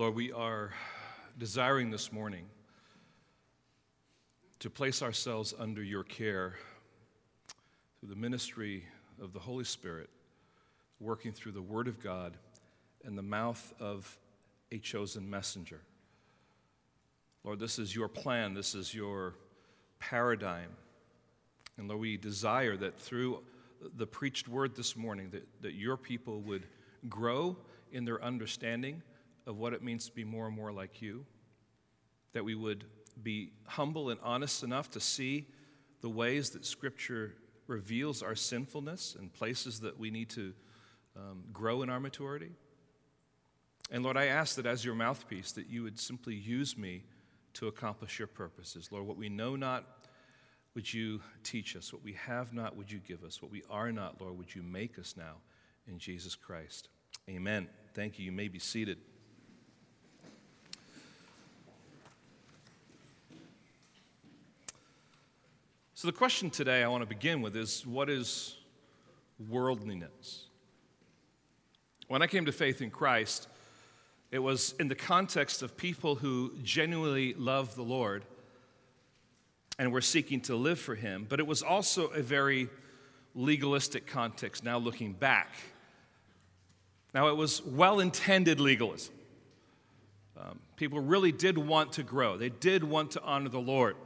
Lord, we are desiring this morning to place ourselves under your care through the ministry of the Holy Spirit, working through the Word of God and the mouth of a chosen messenger. Lord, this is your plan, this is your paradigm. And Lord, we desire that through the preached word this morning, that, that your people would grow in their understanding of what it means to be more and more like you, that we would be humble and honest enough to see the ways that Scripture reveals our sinfulness and places that we need to um, grow in our maturity. And Lord, I ask that as your mouthpiece, that you would simply use me to accomplish your purposes. Lord, what we know not, would you teach us? What we have not, would you give us? What we are not, Lord, would you make us now in Jesus Christ? Amen. Thank you. You may be seated. So, the question today I want to begin with is what is worldliness? When I came to faith in Christ, it was in the context of people who genuinely love the Lord and were seeking to live for Him, but it was also a very legalistic context now looking back. Now, it was well intended legalism. Um, people really did want to grow, they did want to honor the Lord.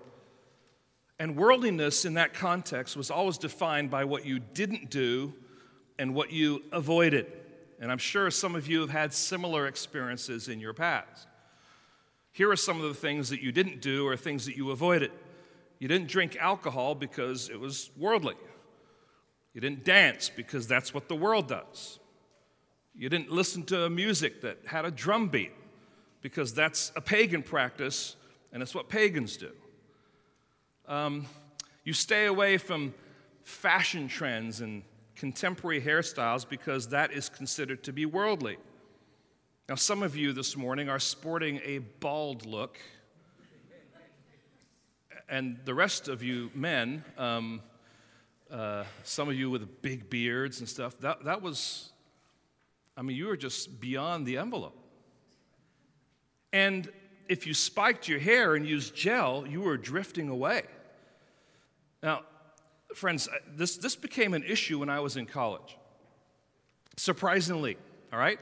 And worldliness in that context was always defined by what you didn't do and what you avoided. And I'm sure some of you have had similar experiences in your past. Here are some of the things that you didn't do or things that you avoided. You didn't drink alcohol because it was worldly. You didn't dance because that's what the world does. You didn't listen to music that had a drum beat because that's a pagan practice and it's what pagans do. Um, you stay away from fashion trends and contemporary hairstyles because that is considered to be worldly. Now, some of you this morning are sporting a bald look, and the rest of you men, um, uh, some of you with big beards and stuff, that, that was, I mean, you were just beyond the envelope. And if you spiked your hair and used gel, you were drifting away. Now, friends, this, this became an issue when I was in college. Surprisingly, all right?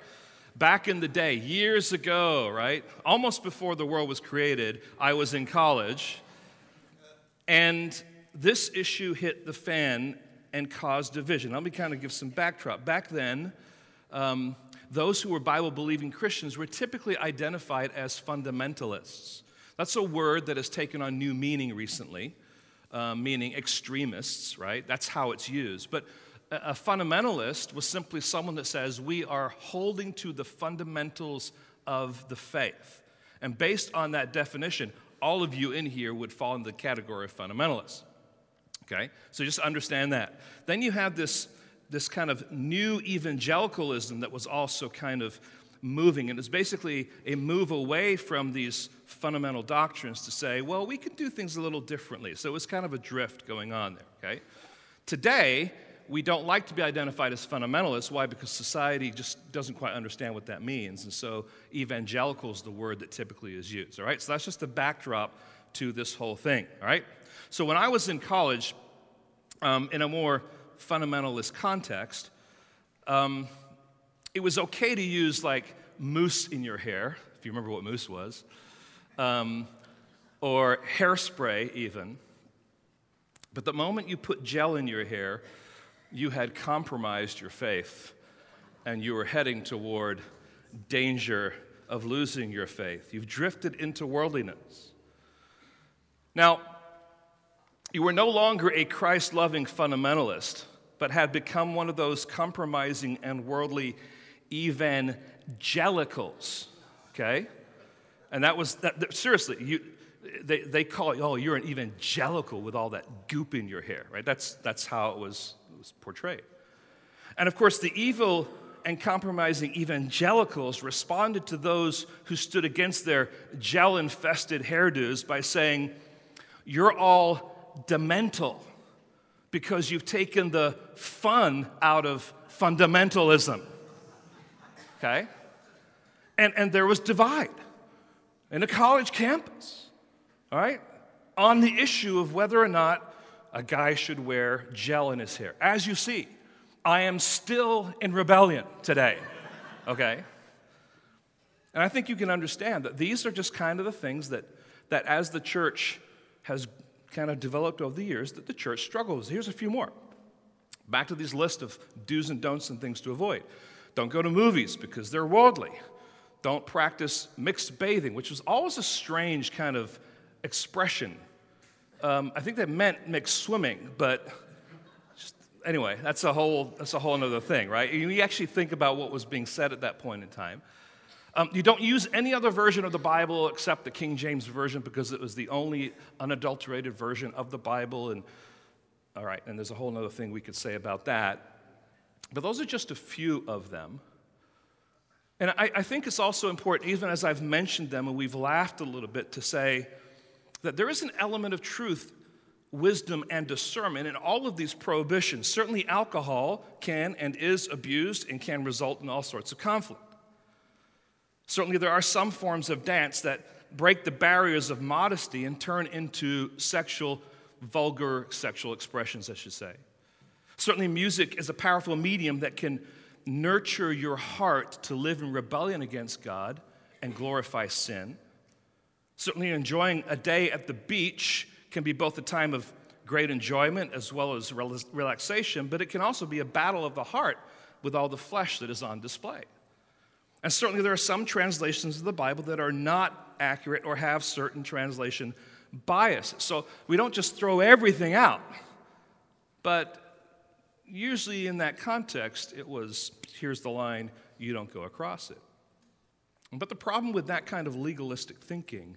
Back in the day, years ago, right? Almost before the world was created, I was in college. And this issue hit the fan and caused division. Let me kind of give some backdrop. Back then, um, those who were Bible believing Christians were typically identified as fundamentalists. That's a word that has taken on new meaning recently uh, meaning extremists, right? That's how it's used. But a fundamentalist was simply someone that says we are holding to the fundamentals of the faith. And based on that definition, all of you in here would fall into the category of fundamentalists. Okay? So just understand that. Then you have this, this kind of new evangelicalism that was also kind of moving. And it's basically a move away from these fundamental doctrines to say, well, we can do things a little differently. So it was kind of a drift going on there, okay? Today, we don't like to be identified as fundamentalists. Why? Because society just doesn't quite understand what that means. And so evangelical is the word that typically is used, all right? So that's just the backdrop to this whole thing, all right? So when I was in college, um, in a more fundamentalist context, um, it was okay to use like mousse in your hair, if you remember what mousse was, um, or hairspray even. But the moment you put gel in your hair, you had compromised your faith and you were heading toward danger of losing your faith. You've drifted into worldliness. Now, you were no longer a Christ loving fundamentalist, but had become one of those compromising and worldly evangelicals, okay? And that was, that, seriously, you, they, they call you, oh, you're an evangelical with all that goop in your hair, right? That's, that's how it was, it was portrayed. And of course, the evil and compromising evangelicals responded to those who stood against their gel infested hairdos by saying, You're all demental because you've taken the fun out of fundamentalism okay? And, and there was divide in a college campus, all right, on the issue of whether or not a guy should wear gel in his hair. As you see, I am still in rebellion today, okay? And I think you can understand that these are just kind of the things that, that as the church has kind of developed over the years, that the church struggles. Here's a few more. Back to these list of do's and don'ts and things to avoid. Don't go to movies because they're worldly. Don't practice mixed bathing, which was always a strange kind of expression. Um, I think that meant mixed swimming, but just, anyway, that's a whole that's a whole other thing, right? You actually think about what was being said at that point in time. Um, you don't use any other version of the Bible except the King James Version because it was the only unadulterated version of the Bible. And all right, and there's a whole other thing we could say about that. But those are just a few of them. And I, I think it's also important, even as I've mentioned them and we've laughed a little bit, to say that there is an element of truth, wisdom, and discernment in all of these prohibitions. Certainly, alcohol can and is abused and can result in all sorts of conflict. Certainly, there are some forms of dance that break the barriers of modesty and turn into sexual, vulgar sexual expressions, I should say. Certainly, music is a powerful medium that can nurture your heart to live in rebellion against God and glorify sin. Certainly, enjoying a day at the beach can be both a time of great enjoyment as well as relaxation, but it can also be a battle of the heart with all the flesh that is on display. And certainly, there are some translations of the Bible that are not accurate or have certain translation bias. So we don't just throw everything out. But usually, in that context, it was here's the line, you don't go across it. But the problem with that kind of legalistic thinking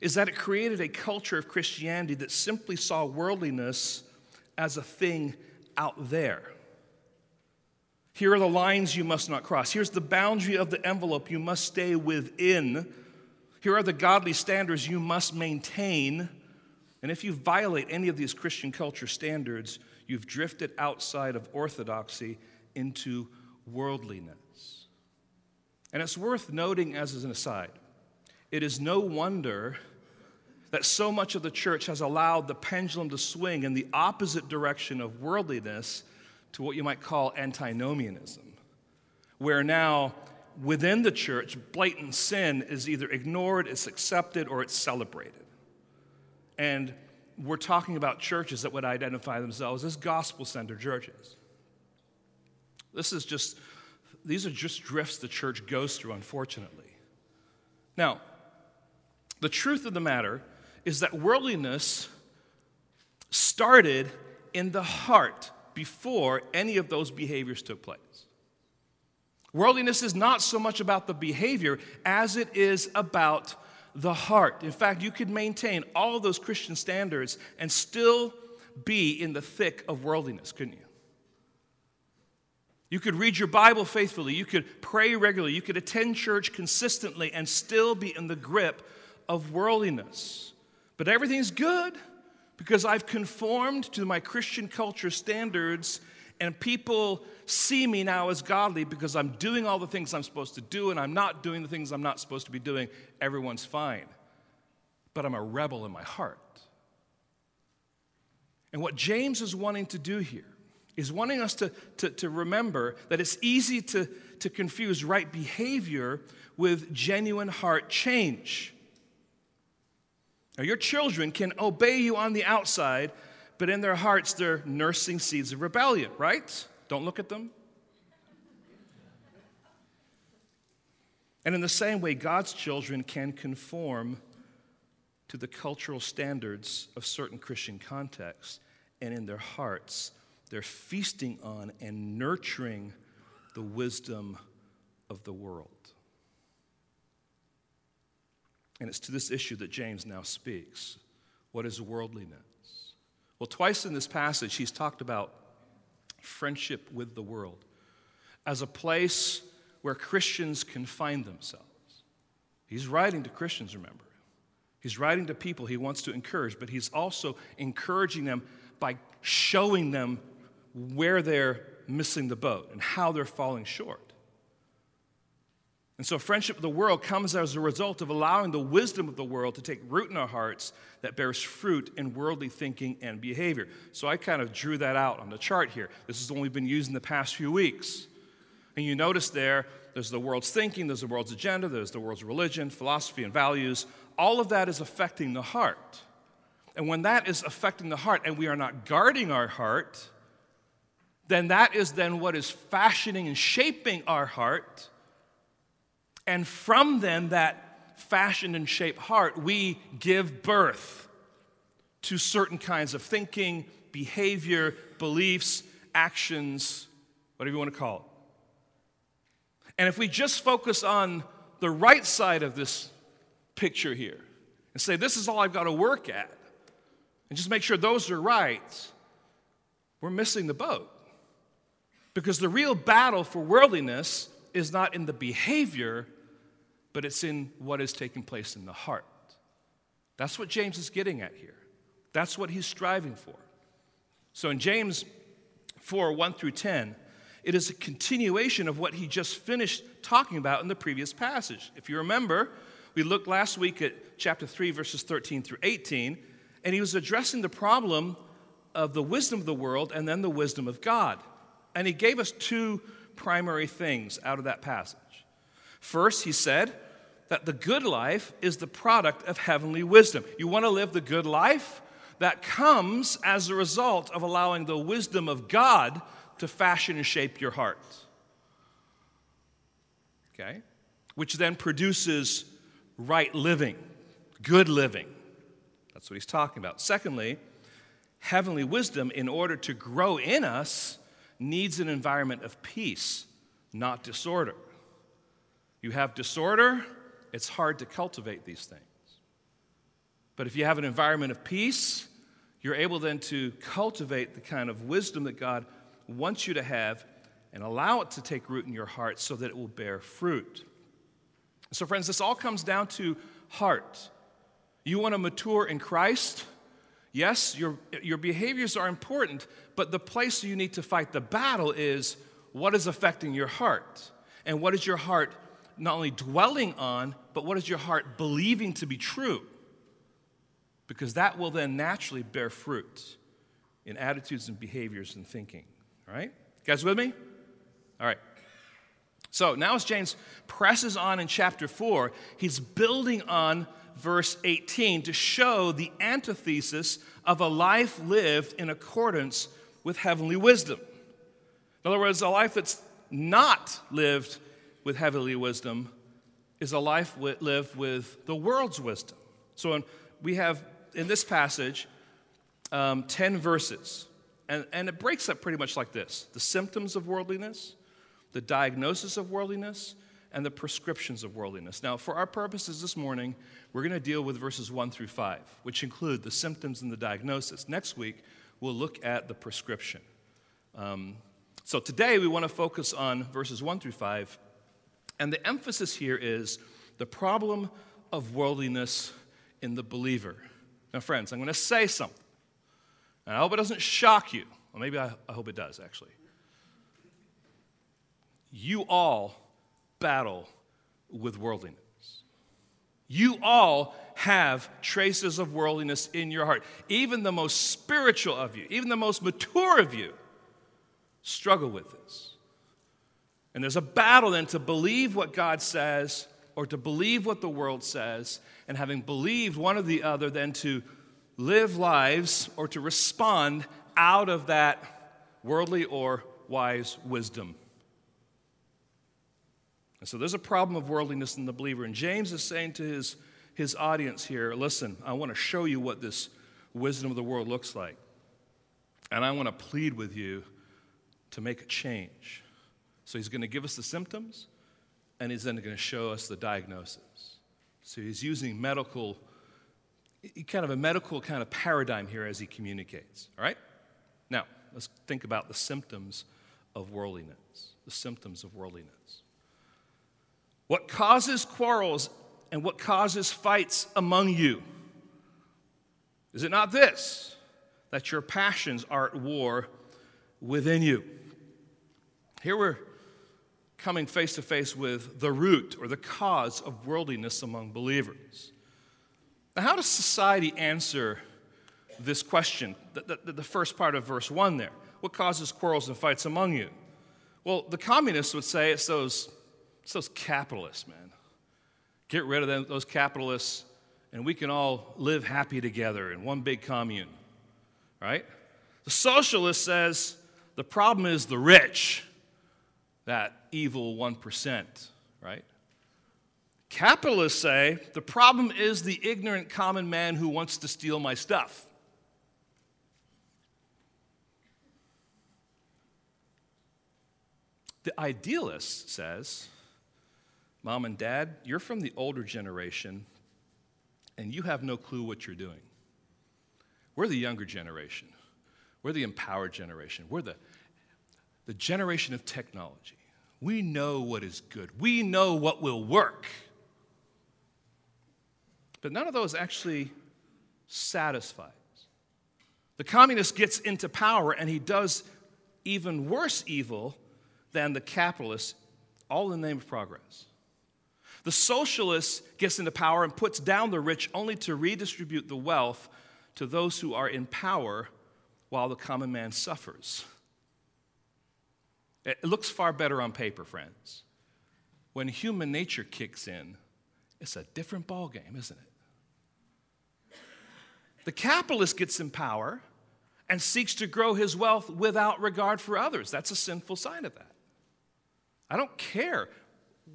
is that it created a culture of Christianity that simply saw worldliness as a thing out there. Here are the lines you must not cross. Here's the boundary of the envelope you must stay within. Here are the godly standards you must maintain. And if you violate any of these Christian culture standards, you've drifted outside of orthodoxy into worldliness. And it's worth noting, as an aside, it is no wonder that so much of the church has allowed the pendulum to swing in the opposite direction of worldliness to what you might call antinomianism, where now within the church, blatant sin is either ignored, it's accepted, or it's celebrated. And we're talking about churches that would identify themselves as gospel centered churches. This is just, these are just drifts the church goes through, unfortunately. Now, the truth of the matter is that worldliness started in the heart before any of those behaviors took place. Worldliness is not so much about the behavior as it is about the heart. In fact, you could maintain all those Christian standards and still be in the thick of worldliness, couldn't you? You could read your Bible faithfully, you could pray regularly, you could attend church consistently and still be in the grip of worldliness. But everything's good because I've conformed to my Christian culture standards, and people see me now as godly because I'm doing all the things I'm supposed to do and I'm not doing the things I'm not supposed to be doing. Everyone's fine. But I'm a rebel in my heart. And what James is wanting to do here is wanting us to, to, to remember that it's easy to, to confuse right behavior with genuine heart change. Now, your children can obey you on the outside, but in their hearts, they're nursing seeds of rebellion, right? Don't look at them. And in the same way, God's children can conform to the cultural standards of certain Christian contexts, and in their hearts, they're feasting on and nurturing the wisdom of the world. And it's to this issue that James now speaks. What is worldliness? Well, twice in this passage, he's talked about friendship with the world as a place where Christians can find themselves. He's writing to Christians, remember. He's writing to people he wants to encourage, but he's also encouraging them by showing them where they're missing the boat and how they're falling short. And so, friendship with the world comes as a result of allowing the wisdom of the world to take root in our hearts that bears fruit in worldly thinking and behavior. So, I kind of drew that out on the chart here. This is the one we've been using the past few weeks. And you notice there, there's the world's thinking, there's the world's agenda, there's the world's religion, philosophy, and values. All of that is affecting the heart. And when that is affecting the heart and we are not guarding our heart, then that is then what is fashioning and shaping our heart and from then, that fashioned and shaped heart, we give birth to certain kinds of thinking, behavior, beliefs, actions, whatever you want to call it. And if we just focus on the right side of this picture here and say, this is all I've got to work at, and just make sure those are right, we're missing the boat. Because the real battle for worldliness is not in the behavior, but it's in what is taking place in the heart. That's what James is getting at here. That's what he's striving for. So in James 4 1 through 10, it is a continuation of what he just finished talking about in the previous passage. If you remember, we looked last week at chapter 3, verses 13 through 18, and he was addressing the problem of the wisdom of the world and then the wisdom of God. And he gave us two primary things out of that passage. First, he said, that the good life is the product of heavenly wisdom. You want to live the good life? That comes as a result of allowing the wisdom of God to fashion and shape your heart. Okay? Which then produces right living, good living. That's what he's talking about. Secondly, heavenly wisdom, in order to grow in us, needs an environment of peace, not disorder. You have disorder, it's hard to cultivate these things. But if you have an environment of peace, you're able then to cultivate the kind of wisdom that God wants you to have and allow it to take root in your heart so that it will bear fruit. So, friends, this all comes down to heart. You want to mature in Christ? Yes, your, your behaviors are important, but the place you need to fight the battle is what is affecting your heart? And what is your heart not only dwelling on, but what is your heart believing to be true? Because that will then naturally bear fruit in attitudes and behaviors and thinking. All right? You guys with me? All right. So now, as James presses on in chapter 4, he's building on verse 18 to show the antithesis of a life lived in accordance with heavenly wisdom. In other words, a life that's not lived with heavenly wisdom is a life lived with the world's wisdom. So in, we have in this passage um, 10 verses, and, and it breaks up pretty much like this the symptoms of worldliness, the diagnosis of worldliness, and the prescriptions of worldliness. Now, for our purposes this morning, we're going to deal with verses 1 through 5, which include the symptoms and the diagnosis. Next week, we'll look at the prescription. Um, so today, we want to focus on verses 1 through 5 and the emphasis here is the problem of worldliness in the believer. Now, friends, I'm going to say something. And I hope it doesn't shock you. Well, maybe I, I hope it does, actually. You all battle with worldliness. You all have traces of worldliness in your heart. Even the most spiritual of you, even the most mature of you, struggle with this. And there's a battle then to believe what God says or to believe what the world says, and having believed one or the other, then to live lives or to respond out of that worldly or wise wisdom. And so there's a problem of worldliness in the believer. And James is saying to his, his audience here listen, I want to show you what this wisdom of the world looks like. And I want to plead with you to make a change. So he's going to give us the symptoms, and he's then going to show us the diagnosis. So he's using medical, kind of a medical kind of paradigm here as he communicates. All right? Now, let's think about the symptoms of worldliness. The symptoms of worldliness. What causes quarrels and what causes fights among you? Is it not this, that your passions are at war within you? Here we're coming face to face with the root or the cause of worldliness among believers. Now, how does society answer this question, the, the, the, first part of verse 1 there? What causes quarrels and fights among you? Well, the communists would say it's those, it's those capitalists, man. Get rid of them, those capitalists, and we can all live happy together in one big commune, right? The socialist says the problem is the rich, that evil 1%, right? Capitalists say the problem is the ignorant common man who wants to steal my stuff. The idealist says, Mom and Dad, you're from the older generation and you have no clue what you're doing. We're the younger generation. We're the empowered generation. We're the, the generation of technology. We know what is good, we know what will work. But none of those actually satisfies. The communist gets into power and he does even worse evil than the capitalist, all in the name of progress. The socialist gets into power and puts down the rich only to redistribute the wealth to those who are in power while the common man suffers. It looks far better on paper, friends. When human nature kicks in, it's a different ballgame, isn't it? The capitalist gets in power and seeks to grow his wealth without regard for others. That's a sinful sign of that. I don't care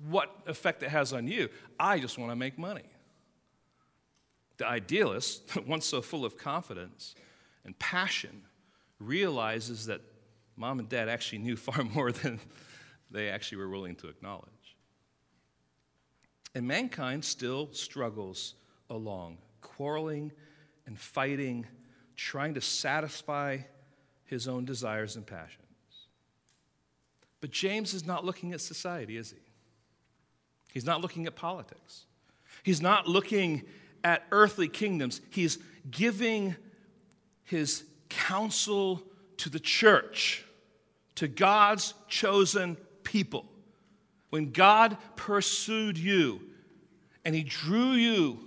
what effect it has on you. I just want to make money. The idealist, once so full of confidence and passion, realizes that mom and dad actually knew far more than they actually were willing to acknowledge. And mankind still struggles along, quarreling and fighting, trying to satisfy his own desires and passions. But James is not looking at society, is he? He's not looking at politics. He's not looking at earthly kingdoms. He's giving his counsel to the church, to God's chosen people. When God pursued you and he drew you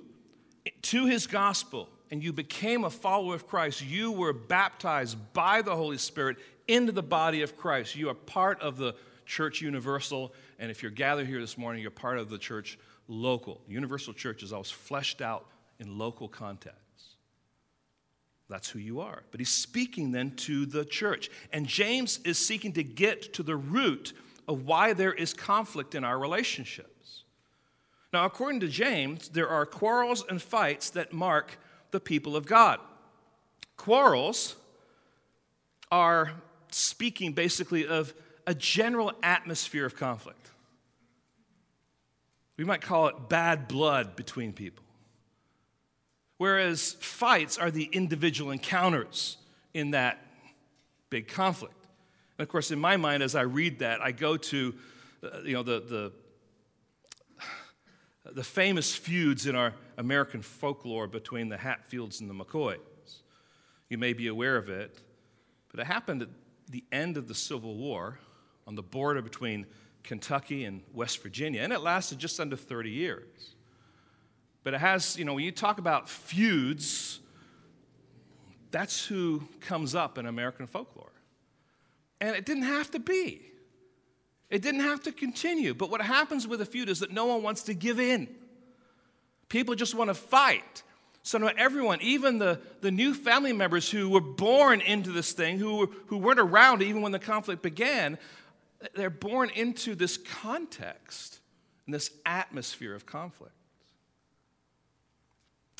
to his gospel and you became a follower of Christ, you were baptized by the Holy Spirit into the body of Christ. You are part of the church universal. And if you're gathered here this morning, you're part of the church local. Universal church is always fleshed out in local context. That's who you are. But he's speaking then to the church. And James is seeking to get to the root of why there is conflict in our relationships. Now, according to James, there are quarrels and fights that mark the people of God. Quarrels are speaking basically of a general atmosphere of conflict. We might call it bad blood between people. Whereas fights are the individual encounters in that big conflict. And of course, in my mind, as I read that, I go to uh, you know, the, the, the famous feuds in our American folklore between the Hatfields and the McCoys. You may be aware of it, but it happened at the end of the Civil War on the border between Kentucky and West Virginia, and it lasted just under 30 years. But it has, you know, when you talk about feuds, that's who comes up in American folklore. And it didn't have to be. It didn't have to continue. But what happens with a feud is that no one wants to give in. People just want to fight. So now everyone, even the, the new family members who were born into this thing, who, who weren't around even when the conflict began, they're born into this context and this atmosphere of conflict.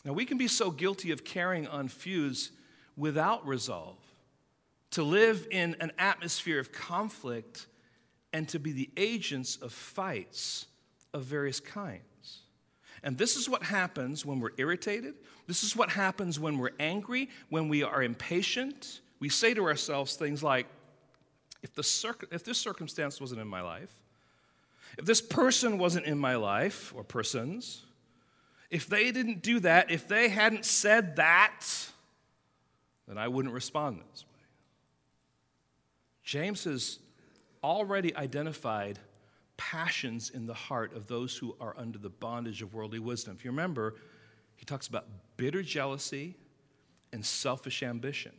Now, we can be so guilty of carrying on feuds without resolve, to live in an atmosphere of conflict, and to be the agents of fights of various kinds. And this is what happens when we're irritated. This is what happens when we're angry, when we are impatient. We say to ourselves things like, if, the circ- if this circumstance wasn't in my life, if this person wasn't in my life, or persons, if they didn't do that, if they hadn't said that, then I wouldn't respond this way. James has already identified passions in the heart of those who are under the bondage of worldly wisdom. If you remember, he talks about bitter jealousy and selfish ambition.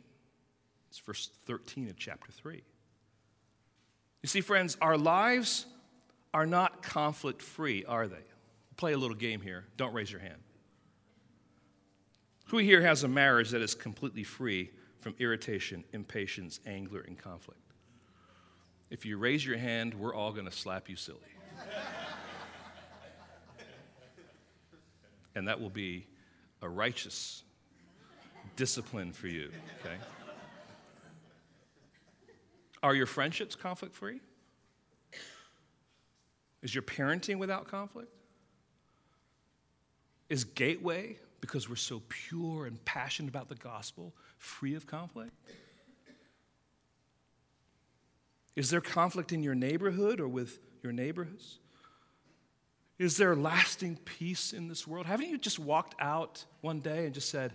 It's verse 13 of chapter 3. You see, friends, our lives are not conflict free, are they? Play a little game here. Don't raise your hand. Who here has a marriage that is completely free from irritation, impatience, anger, and conflict? If you raise your hand, we're all going to slap you silly. and that will be a righteous discipline for you, okay? Are your friendships conflict free? Is your parenting without conflict? Is Gateway, because we're so pure and passionate about the gospel, free of conflict? Is there conflict in your neighborhood or with your neighbors? Is there lasting peace in this world? Haven't you just walked out one day and just said,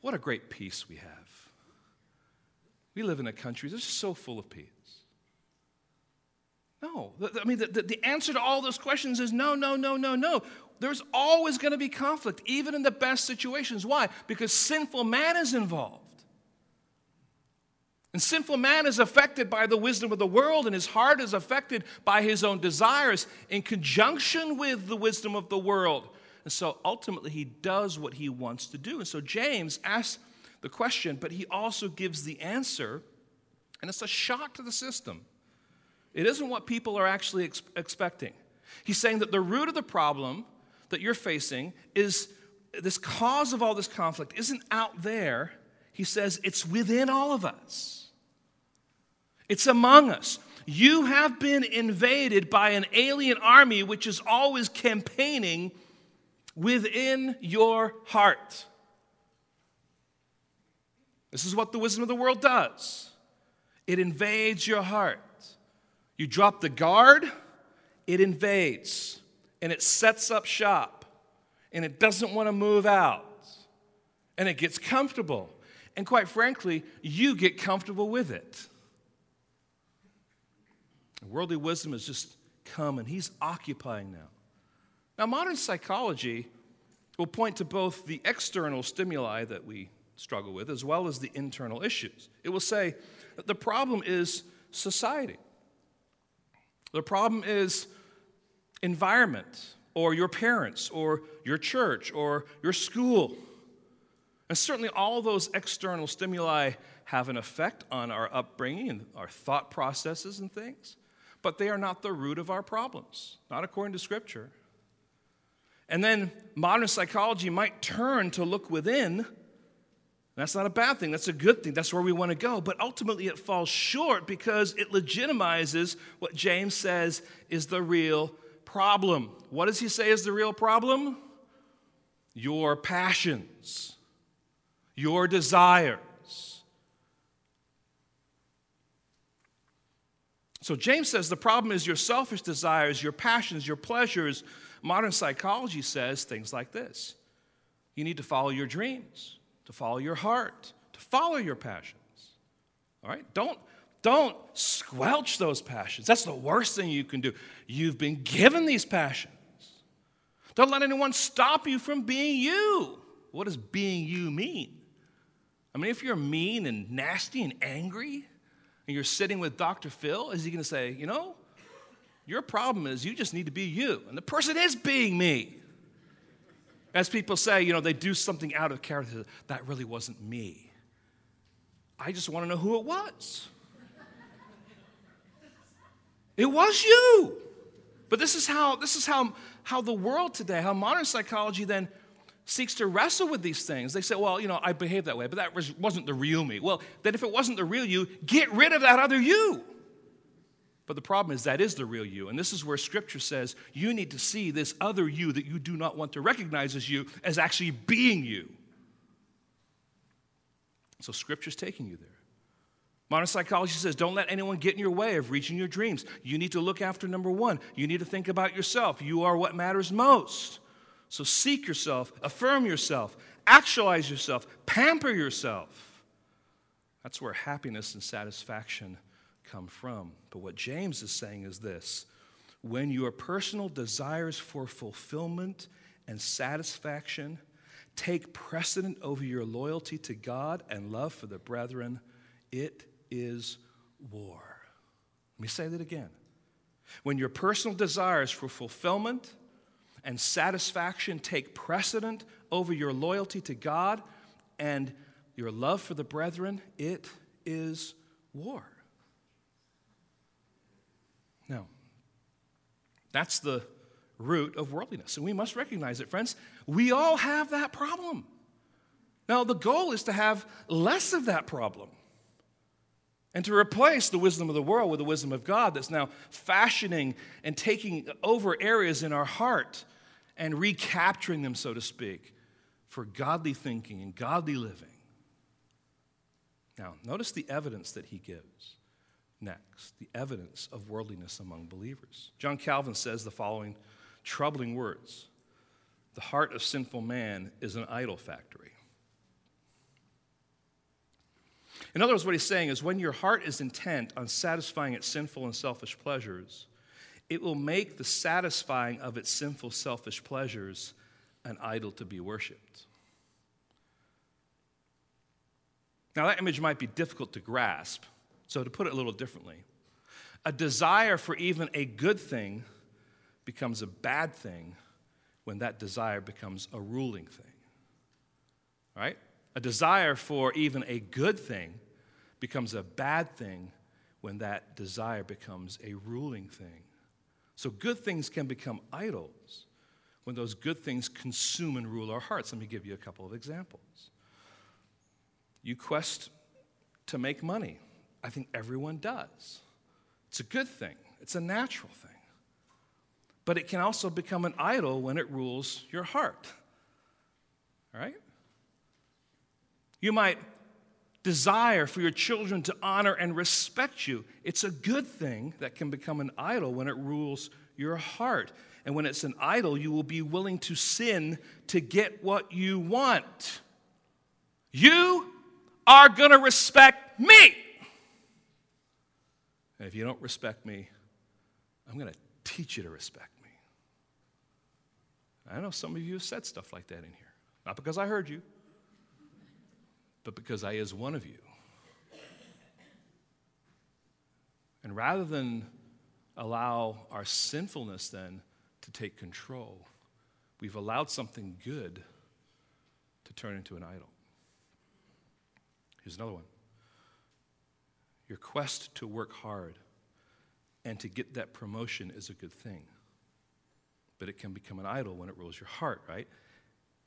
What a great peace we have? We live in a country that's so full of peace. No. I mean, the, the, answer to all those questions is no, no, no, no, no. There's always going to be conflict, even in the best situations. Why? Because sinful man is involved. And sinful man is affected by the wisdom of the world, and his heart is affected by his own desires in conjunction with the wisdom of the world. And so ultimately, he does what he wants to do. And so James asks the question, but he also gives the answer, and it's a shock to the system. It isn't what people are actually ex- expecting. He's saying that the root of the problem that you're facing is this cause of all this conflict isn't out there. He says it's within all of us, it's among us. You have been invaded by an alien army which is always campaigning within your heart. This is what the wisdom of the world does it invades your heart. You drop the guard, it invades and it sets up shop and it doesn't want to move out and it gets comfortable. And quite frankly, you get comfortable with it. Worldly wisdom has just come and he's occupying now. Now, modern psychology will point to both the external stimuli that we struggle with as well as the internal issues. It will say that the problem is society. The problem is environment, or your parents, or your church, or your school. And certainly, all those external stimuli have an effect on our upbringing and our thought processes and things, but they are not the root of our problems, not according to Scripture. And then modern psychology might turn to look within that's not a bad thing. That's a good thing. That's where we want to go. But ultimately, it falls short because it legitimizes what James says is the real problem. What does he say is the real problem? Your passions, your desires. So James says the problem is your selfish desires, your passions, your pleasures. Modern psychology says things like this you need to follow your dreams to follow your heart, to follow your passions. All right? Don't, don't squelch those passions. That's the worst thing you can do. You've been given these passions. Don't let anyone stop you from being you. What does being you mean? I mean, if you're mean and nasty and angry, and you're sitting with Dr. Phil, is he going to say, you know, your problem is you just need to be you? And the person is being me. As people say, you know, they do something out of character. That really wasn't me. I just want to know who it was. It was you. But this is how this is how how the world today, how modern psychology then seeks to wrestle with these things. They say, well, you know, I behaved that way, but that was, wasn't the real me. Well, then if it wasn't the real you, get rid of that other you. But the problem is that is the real you. And this is where scripture says you need to see this other you that you do not want to recognize as you as actually being you. So scripture's taking you there. Modern psychology says don't let anyone get in your way of reaching your dreams. You need to look after number one. You need to think about yourself. You are what matters most. So seek yourself, affirm yourself, actualize yourself, pamper yourself. That's where happiness and satisfaction come from. But what James is saying is this when your personal desires for fulfillment and satisfaction take precedent over your loyalty to God and love for the brethren, it is war. Let me say that again. When your personal desires for fulfillment and satisfaction take precedent over your loyalty to God and your love for the brethren, it is war. Now, that's the root of worldliness. And we must recognize it, friends. We all have that problem. Now, the goal is to have less of that problem and to replace the wisdom of the world with the wisdom of God that's now fashioning and taking over areas in our heart and recapturing them, so to speak, for godly thinking and godly living. Now, notice the evidence that he gives next the evidence of worldliness among believers. John Calvin says the following troubling words The heart of sinful man is an idol factory. In other words, what he's saying is when your heart is intent on satisfying its sinful and selfish pleasures, it will make the satisfying of its sinful, selfish pleasures an idol to be worshiped. Now, that image might be difficult to grasp, so to put it a little differently, a desire for even a good thing becomes a bad thing when that desire becomes a ruling thing. Right? A desire for even a good thing becomes a bad thing when that desire becomes a ruling thing. So, good things can become idols when those good things consume and rule our hearts. Let me give you a couple of examples. You quest to make money. I think everyone does. It's a good thing, it's a natural thing but it can also become an idol when it rules your heart. All right? You might desire for your children to honor and respect you. It's a good thing that can become an idol when it rules your heart. And when it's an idol, you will be willing to sin to get what you want. You are going to respect me. And if you don't respect me, I'm going to teach you to respect me. I know some of you have said stuff like that in here. Not because I heard you, but because I is one of you. And rather than allow our sinfulness then to take control, we've allowed something good to turn into an idol. Here's another one your quest to work hard and to get that promotion is a good thing but it can become an idol when it rules your heart, right?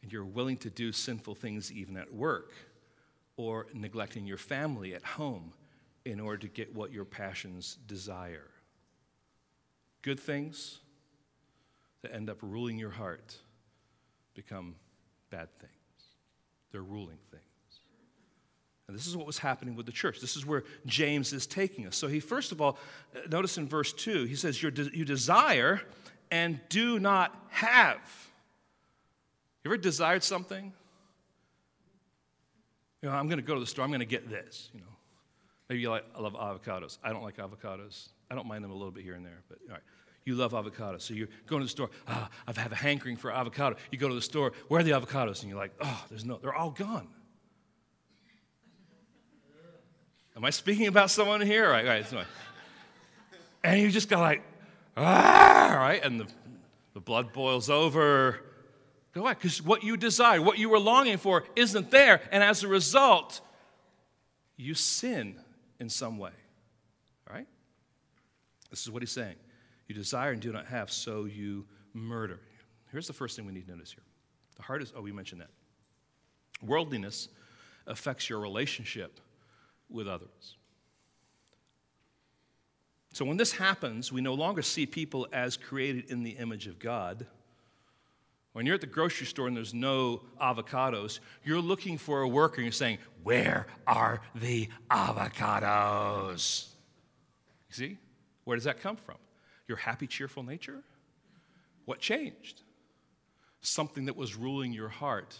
And you're willing to do sinful things even at work or neglecting your family at home in order to get what your passions desire. Good things that end up ruling your heart become bad things. They're ruling things. And this is what was happening with the church. This is where James is taking us. So he, first of all, notice in verse 2, he says, You desire and do not have. You ever desired something? You know, I'm going to go to the store, I'm going to get this, you know. Maybe you like, I love avocados. I don't like avocados. I don't mind them a little bit here and there, but all right. You love avocados. So you're going to the store, ah, I have a hankering for avocado. You go to the store, where are the avocados? And you're like, oh, there's no, they're all gone. Am I speaking about someone here? All right, all right. And you just go like, ah, right? And the, the blood boils over. Go ahead, because what you desire, what you were longing for, isn't there. And as a result, you sin in some way. All right? This is what he's saying. You desire and do not have, so you murder. Here's the first thing we need to notice here. The heart is, oh, we mentioned that. Worldliness affects your relationship with others. So when this happens, we no longer see people as created in the image of God. When you're at the grocery store and there's no avocados, you're looking for a worker and you're saying, Where are the avocados? You see? Where does that come from? Your happy, cheerful nature? What changed? Something that was ruling your heart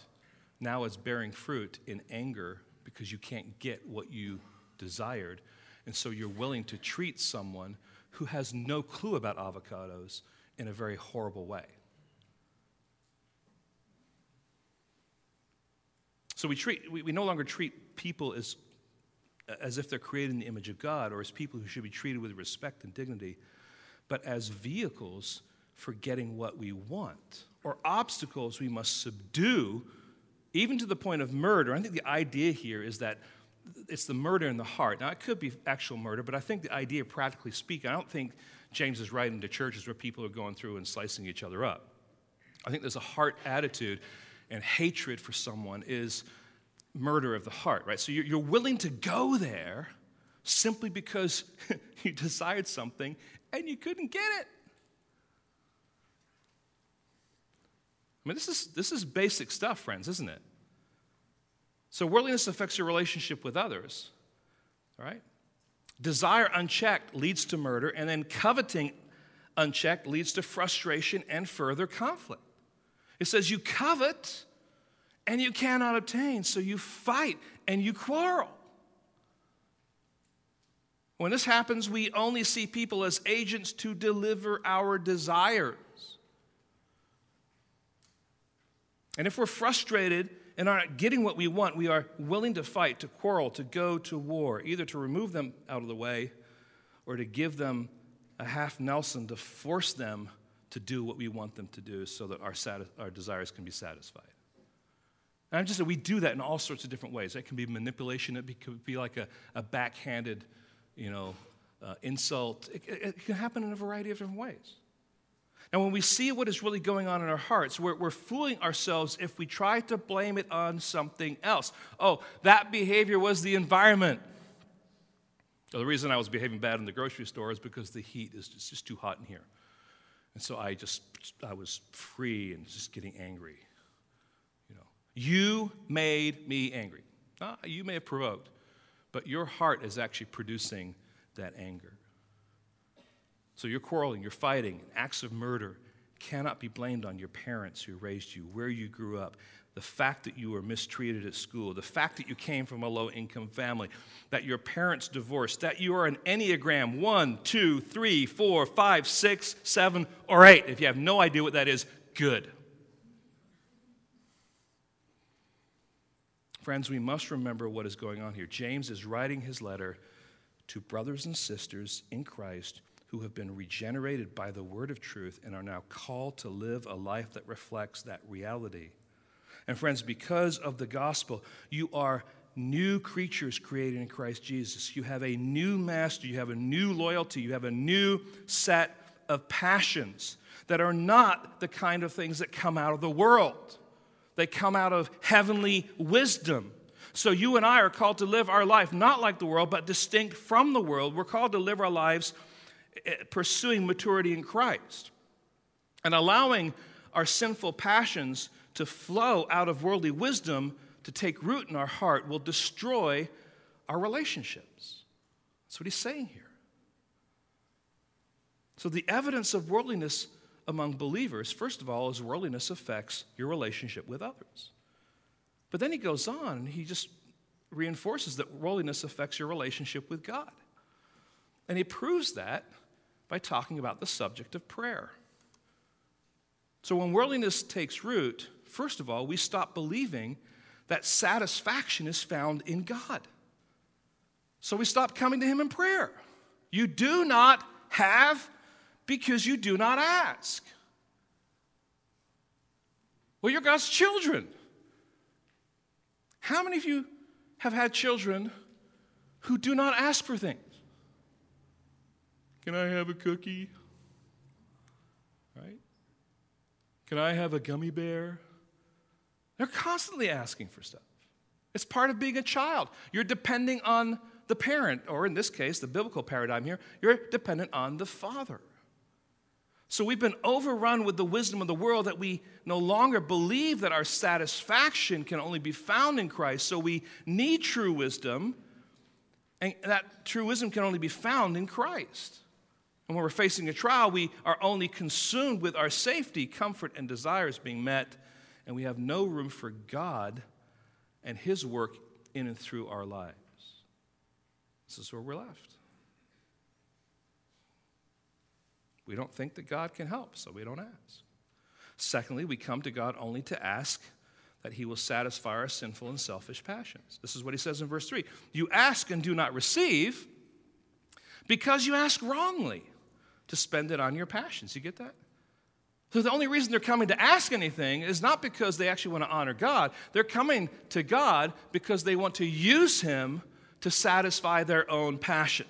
now is bearing fruit in anger because you can't get what you desired and so you're willing to treat someone who has no clue about avocados in a very horrible way. So we, treat, we, we no longer treat people as, as if they're created in the image of God or as people who should be treated with respect and dignity, but as vehicles for getting what we want or obstacles we must subdue, even to the point of murder. I think the idea here is that it's the murder in the heart. Now, it could be actual murder, but I think the idea, practically speaking, I don't think James is writing to churches where people are going through and slicing each other up. I think there's a heart attitude and hatred for someone is murder of the heart, right? So you're, willing to go there simply because you desired something and you couldn't get it. I mean, this is, this is basic stuff, friends, isn't it? So, worldliness affects your relationship with others, right? Desire unchecked leads to murder, and then coveting unchecked leads to frustration and further conflict. It says you covet and you cannot obtain, so you fight and you quarrel. When this happens, we only see people as agents to deliver our desires. And if we're frustrated and aren't getting what we want, we are willing to fight, to quarrel, to go to war, either to remove them out of the way or to give them a half Nelson to force them to do what we want them to do so that our, sati- our desires can be satisfied. And I'm just saying we do that in all sorts of different ways. That can be manipulation, it could be like a, a backhanded, you know, uh, insult. It, it, it, can happen in a variety of different ways. And when we see what is really going on in our hearts, we're, we're fooling ourselves if we try to blame it on something else. Oh, that behavior was the environment. The reason I was behaving bad in the grocery store is because the heat is just, just too hot in here. And so I just, I was free and just getting angry. You know, you made me angry. You may have provoked, but your heart is actually producing that anger. So you're quarreling, you're fighting, acts of murder cannot be blamed on your parents who raised you, where you grew up, the fact that you were mistreated at school, the fact that you came from a low income family, that your parents divorced, that you are an Enneagram one, two, three, four, five, six, seven, or eight. If you have no idea what that is, good. Friends, we must remember what is going on here. James is writing his letter to brothers and sisters in Christ who have been regenerated by the word of truth and are now called to live a life that reflects that reality. And friends, because of the gospel, you are new creatures created in Christ Jesus. You have a new master, you have a new loyalty, you have a new set of passions that are not the kind of things that come out of the world. They come out of heavenly wisdom. So you and I are called to live our life not like the world, but distinct from the world. We're called to live our lives eh, pursuing maturity in Christ and allowing our sinful passions to flow out of worldly wisdom to take root in our heart will destroy our relationships. That's what he's saying here. So, the evidence of worldliness among believers, first of all, is worldliness affects your relationship with others. But then he goes on and he just reinforces that worldliness affects your relationship with God. And he proves that by talking about the subject of prayer. So, when worldliness takes root, First of all, we stop believing that satisfaction is found in God. So we stop coming to Him in prayer. You do not have because you do not ask. Well, you're God's children. How many of you have had children who do not ask for things? Can I have a cookie? Right? Can I have a gummy bear? They're constantly asking for stuff. It's part of being a child. You're depending on the parent, or in this case, the biblical paradigm here, you're dependent on the father. So we've been overrun with the wisdom of the world that we no longer believe that our satisfaction can only be found in Christ. So we need true wisdom, and that true wisdom can only be found in Christ. And when we're facing a trial, we are only consumed with our safety, comfort, and desires being met and we have no room for God and His work in and through our lives. This is where we're left. We don't think that God can help, so we don't ask. Secondly, we come to God only to ask that He will satisfy our sinful and selfish passions. This is what He says in verse 3 You ask and do not receive because you ask wrongly to spend it on your passions. You get that? So the only reason they're coming to ask anything is not because they actually want to honor God. They're coming to God because they want to use Him to satisfy their own passions.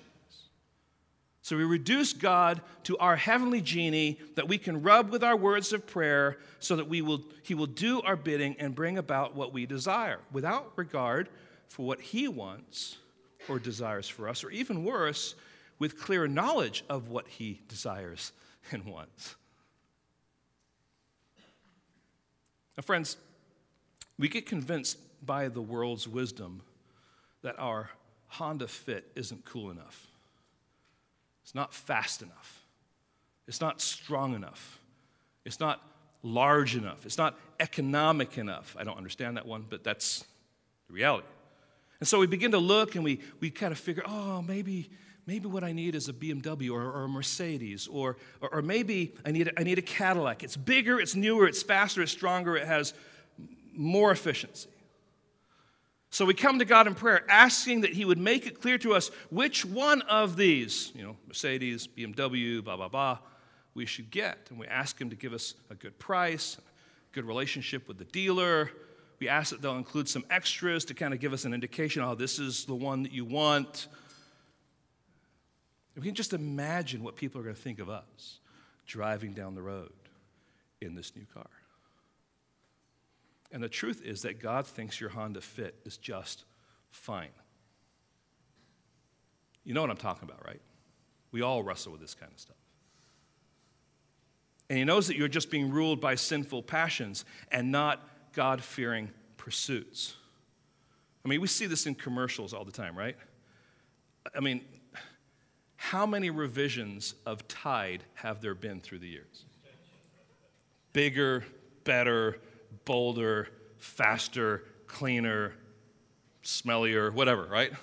So we reduce God to our heavenly genie that we can rub with our words of prayer so that we will, He will do our bidding and bring about what we desire without regard for what He wants or desires for us, or even worse, with clear knowledge of what He desires and wants. Now, friends, we get convinced by the world's wisdom that our Honda Fit isn't cool enough. It's not fast enough. It's not strong enough. It's not large enough. It's not economic enough. I don't understand that one, but that's the reality. And so we begin to look and we, we kind of figure, oh, maybe, maybe what I need is a BMW or, or a Mercedes, or, or, or, maybe I need, I need a Cadillac. It's bigger, it's newer, it's faster, it's stronger, it has more efficiency. So we come to God in prayer asking that He would make it clear to us which one of these, you know, Mercedes, BMW, blah, blah, blah, we should get. And we ask Him to give us a good price, a good relationship with the dealer. We ask that they'll include some extras to kind of give us an indication oh, this is the one that you want. We can just imagine what people are going to think of us driving down the road in this new car. And the truth is that God thinks your Honda Fit is just fine. You know what I'm talking about, right? We all wrestle with this kind of stuff. And He knows that you're just being ruled by sinful passions and not God fearing pursuits. I mean, we see this in commercials all the time, right? I mean, how many revisions of Tide have there been through the years? Bigger, better, bolder, faster, cleaner, smellier, whatever, right?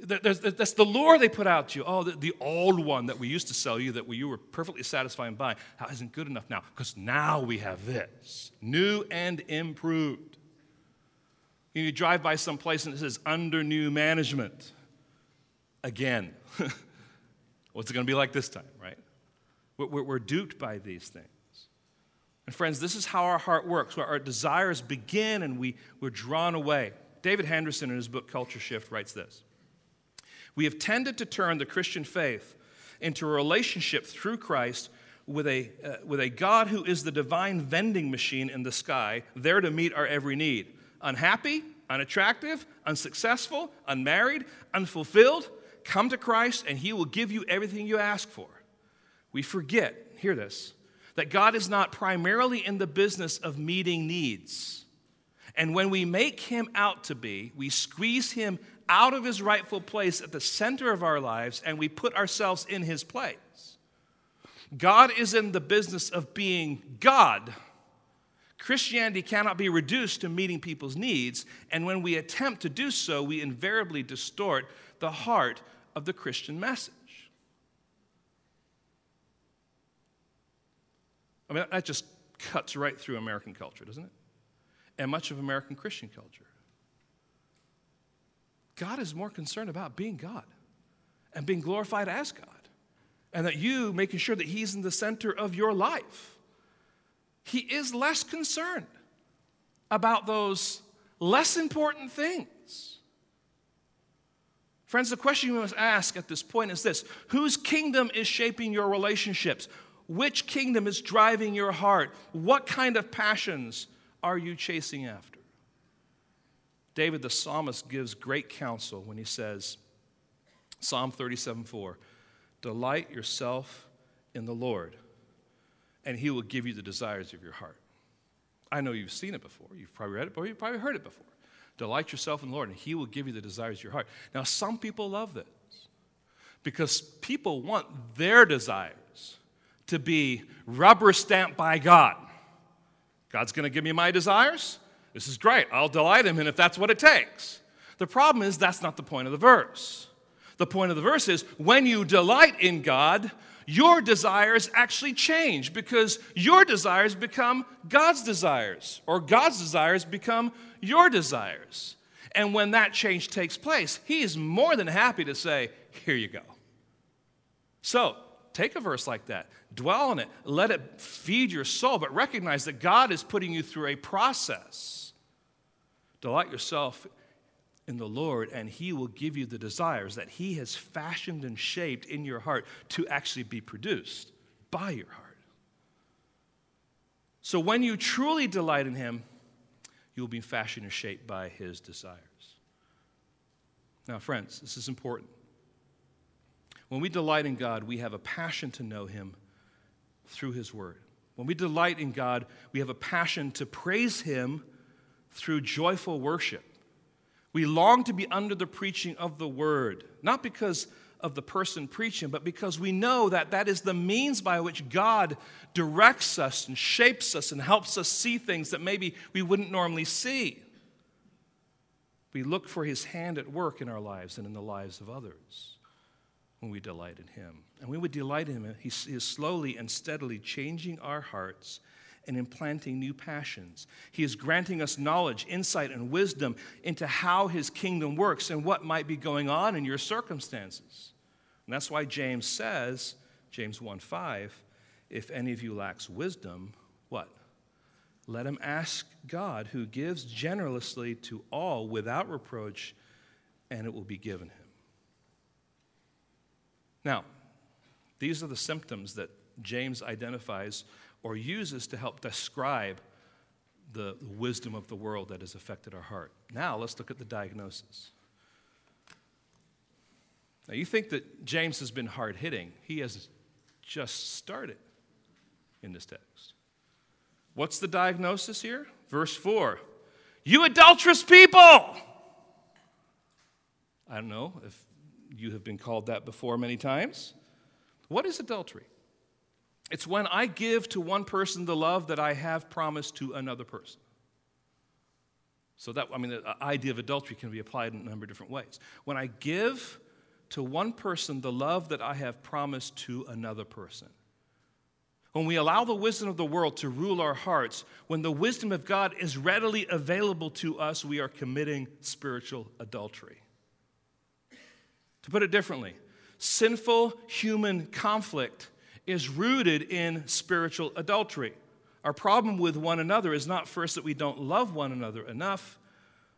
that's the lure they put out to you. Oh, the, the, old one that we used to sell you that you were perfectly satisfied in buying how isn't good enough now because now we have this new and improved. You drive by some place and it says under new management. Again, what's it going to be like this time, right? We're, we're duped by these things. And friends, this is how our heart works, where our desires begin and we, we're drawn away. David Henderson, in his book Culture Shift, writes this We have tended to turn the Christian faith into a relationship through Christ with a, uh, with a God who is the divine vending machine in the sky, there to meet our every need. Unhappy, unattractive, unsuccessful, unmarried, unfulfilled, come to Christ and he will give you everything you ask for. We forget, hear this, that God is not primarily in the business of meeting needs. And when we make him out to be, we squeeze him out of his rightful place at the center of our lives and we put ourselves in his place. God is in the business of being God. Christianity cannot be reduced to meeting people's needs, and when we attempt to do so, we invariably distort the heart of the Christian message. I mean, that just cuts right through American culture, doesn't it? And much of American Christian culture. God is more concerned about being God and being glorified as God, and that you making sure that He's in the center of your life. He is less concerned about those less important things. Friends, the question you must ask at this point is this Whose kingdom is shaping your relationships? Which kingdom is driving your heart? What kind of passions are you chasing after? David the psalmist gives great counsel when he says, Psalm 37 4, delight yourself in the Lord, and he will give you the desires of your heart. I know you've seen it before. You've probably read it, but you've probably heard it before. Delight yourself in the Lord, and he will give you the desires of your heart. Now, some people love this because people want their desires to be rubber stamped by God. God's going to give me my desires. This is great. I'll delight Him, and if that's what it takes. The problem is that's not the point of the verse. The point of the verse is when you delight in God, your desires actually change because your desires become God's desires, or God's desires become your desires. And when that change takes place, He is more than happy to say, Here you go. So, take a verse like that, dwell on it, let it feed your soul, but recognize that God is putting you through a process. Delight yourself in the Lord, and He will give you the desires that He has fashioned and shaped in your heart to actually be produced by your heart. So when you truly delight in Him, you'll be fashioned and shaped by His desires. Now, friends, this is important. When we delight in God, we have a passion to know Him through His Word. When we delight in God, we have a passion to praise Him through joyful worship. We long to be under the preaching of the word, not because of the person preaching, but because we know that that is the means by which God directs us and shapes us and helps us see things that maybe we wouldn't normally see. We look for his hand at work in our lives and in the lives of others when we delight in him. And we would delight in him, he is slowly and steadily changing our hearts and implanting new passions. He is granting us knowledge, insight, and wisdom into how his kingdom works and what might be going on in your circumstances. And that's why James says, James 1 5, if any of you lacks wisdom, what? Let him ask God, who gives generously to all without reproach, and it will be given him. Now, these are the symptoms that James identifies or uses to help describe the wisdom of the world that has affected our heart. Now, let's look at the diagnosis. Now, you think that James has been hard hitting. He has just started in this text. What's the diagnosis here? Verse 4 You adulterous people! I don't know if you have been called that before many times. What is adultery? It's when I give to one person the love that I have promised to another person. So that I mean the uh, idea of adultery can be applied in a number of different ways. When I give to one person the love that I have promised to another person. When we allow the wisdom of the world to rule our hearts, when the wisdom of God is readily available to us, we are committing spiritual adultery. To put it differently, sinful human conflict is rooted in spiritual adultery. Our problem with one another is not first that we don't love one another enough,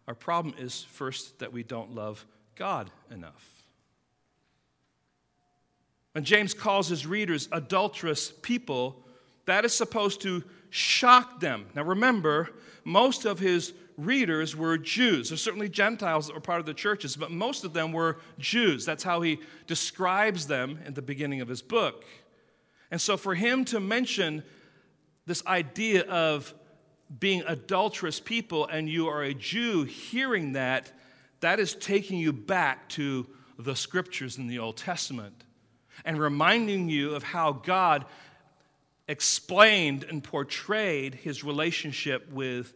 our problem is first that we don't love God enough. When James calls his readers adulterous people, that is supposed to shock them. Now remember, most of his readers were Jews. There's certainly Gentiles that were part of the churches, but most of them were Jews. That's how he describes them in the beginning of his book. And so, for him to mention this idea of being adulterous people and you are a Jew, hearing that, that is taking you back to the scriptures in the Old Testament and reminding you of how God explained and portrayed his relationship with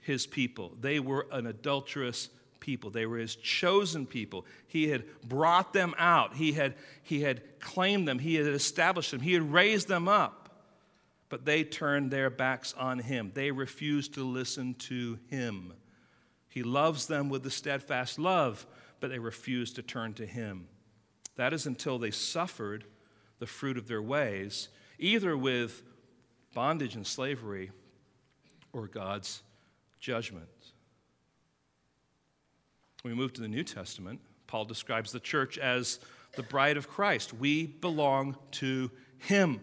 his people. They were an adulterous people. They were his chosen people. He had brought them out. He had, he had claimed them. He had established them. He had raised them up. But they turned their backs on him. They refused to listen to him. He loves them with a steadfast love, but they refused to turn to him. That is until they suffered the fruit of their ways, either with bondage and slavery or God's judgment. When we move to the New Testament, Paul describes the church as the bride of Christ. We belong to Him.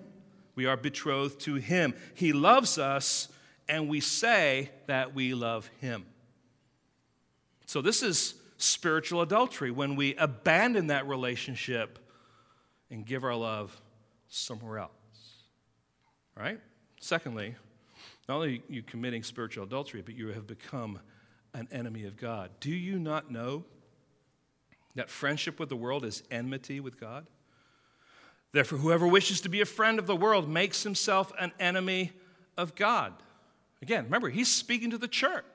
We are betrothed to Him. He loves us, and we say that we love Him. So, this is spiritual adultery when we abandon that relationship and give our love somewhere else. Right? Secondly, not only are you committing spiritual adultery, but you have become an enemy of God. Do you not know that friendship with the world is enmity with God? Therefore, whoever wishes to be a friend of the world makes himself an enemy of God. Again, remember, he's speaking to the church.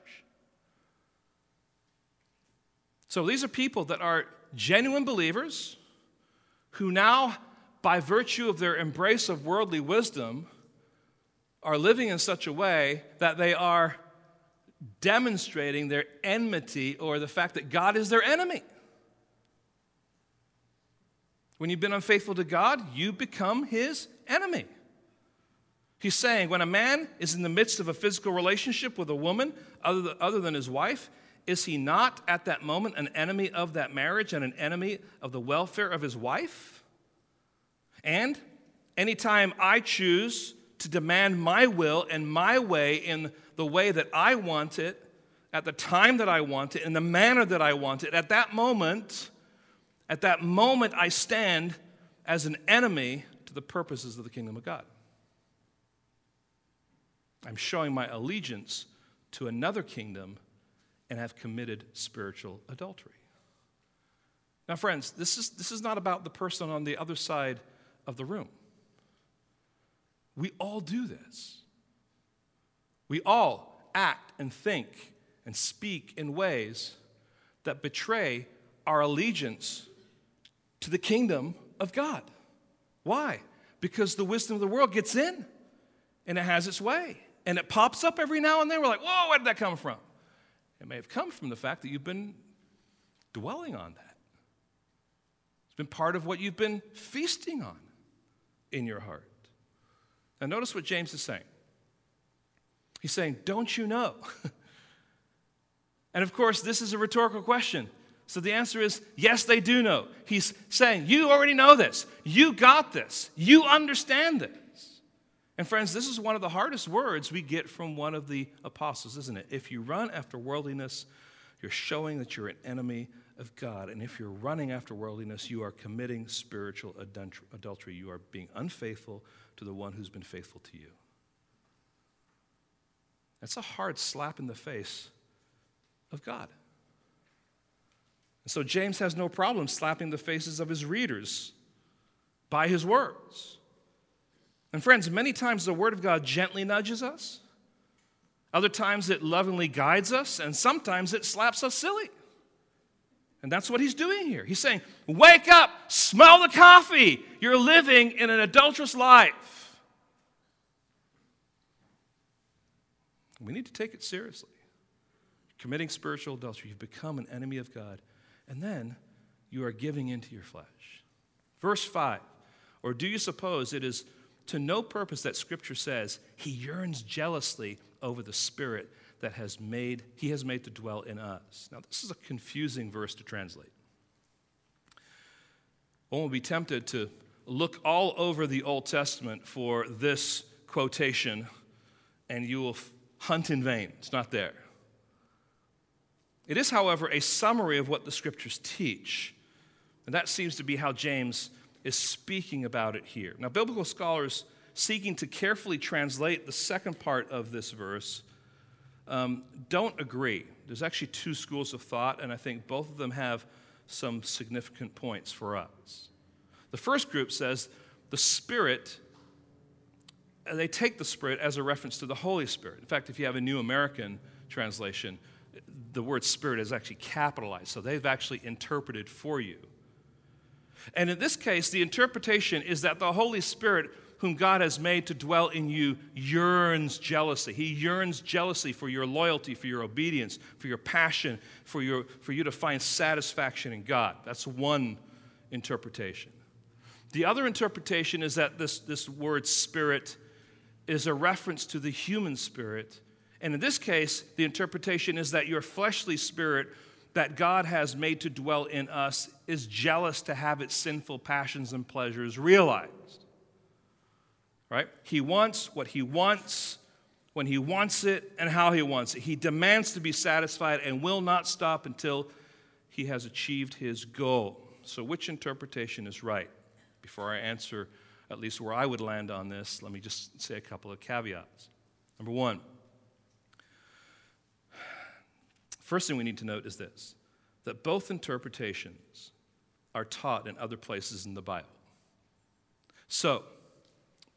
So these are people that are genuine believers who now, by virtue of their embrace of worldly wisdom, are living in such a way that they are demonstrating their enmity or the fact that God is their enemy. When you've been unfaithful to God, you become his enemy. He's saying when a man is in the midst of a physical relationship with a woman other than, his wife, is he not at that moment an enemy of that marriage and an enemy of the welfare of his wife? And anytime I choose to demand my will and my way in the way that I want it, at the time that I want it, in the manner that I want it, at that moment, at that moment, I stand as an enemy to the purposes of the kingdom of God. I'm showing my allegiance to another kingdom and have committed spiritual adultery. Now, friends, this is, this is not about the person on the other side of the room. We all do this. We all act and think and speak in ways that betray our allegiance to the kingdom of God. Why? Because the wisdom of the world gets in and it has its way. And it pops up every now and then. We're like, whoa, where did that come from? It may have come from the fact that you've been dwelling on that. It's been part of what you've been feasting on in your heart. Now, notice what James is saying. He's saying, Don't you know? and of course, this is a rhetorical question. So the answer is yes, they do know. He's saying, You already know this. You got this. You understand this. And friends, this is one of the hardest words we get from one of the apostles, isn't it? If you run after worldliness, you're showing that you're an enemy of God. And if you're running after worldliness, you are committing spiritual adultery. You are being unfaithful to the one who's been faithful to you. That's a hard slap in the face of God. And so James has no problem slapping the faces of his readers by his words. And friends, many times the Word of God gently nudges us, other times it lovingly guides us, and sometimes it slaps us silly. And that's what he's doing here. He's saying, Wake up, smell the coffee. You're living in an adulterous life. We need to take it seriously. Committing spiritual adultery, you've become an enemy of God and then you are giving into your flesh. Verse 5 Or do you suppose it is to no purpose that Scripture says he yearns jealously over the Spirit that has made, he has made to dwell in us? Now, this is a confusing verse to translate. One will be tempted to look all over the Old Testament for this quotation, and you will hunt in vain. It's not there. It is, however, a summary of what the scriptures teach. And that seems to be how James is speaking about it here. Now, biblical scholars seeking to carefully translate the second part of this verse um, don't agree. There's actually two schools of thought, and I think both of them have some significant points for us. The first group says the Spirit, and they take the Spirit as a reference to the Holy Spirit. In fact, if you have a New American translation, the word spirit is actually capitalized, so they've actually interpreted for you. And in this case, the interpretation is that the Holy Spirit, whom God has made to dwell in you, yearns jealousy. He yearns jealousy for your loyalty, for your obedience, for your passion, for, your, for you to find satisfaction in God. That's one interpretation. The other interpretation is that this, this word spirit is a reference to the human spirit and in this case, the interpretation is that your fleshly spirit that God has made to dwell in us is jealous to have its sinful passions and pleasures realized. Right? He wants what he wants, when he wants it, and how he wants it. He demands to be satisfied and will not stop until he has achieved his goal. So, which interpretation is right? Before I answer at least where I would land on this, let me just say a couple of caveats. Number one, First thing we need to note is this that both interpretations are taught in other places in the Bible. So,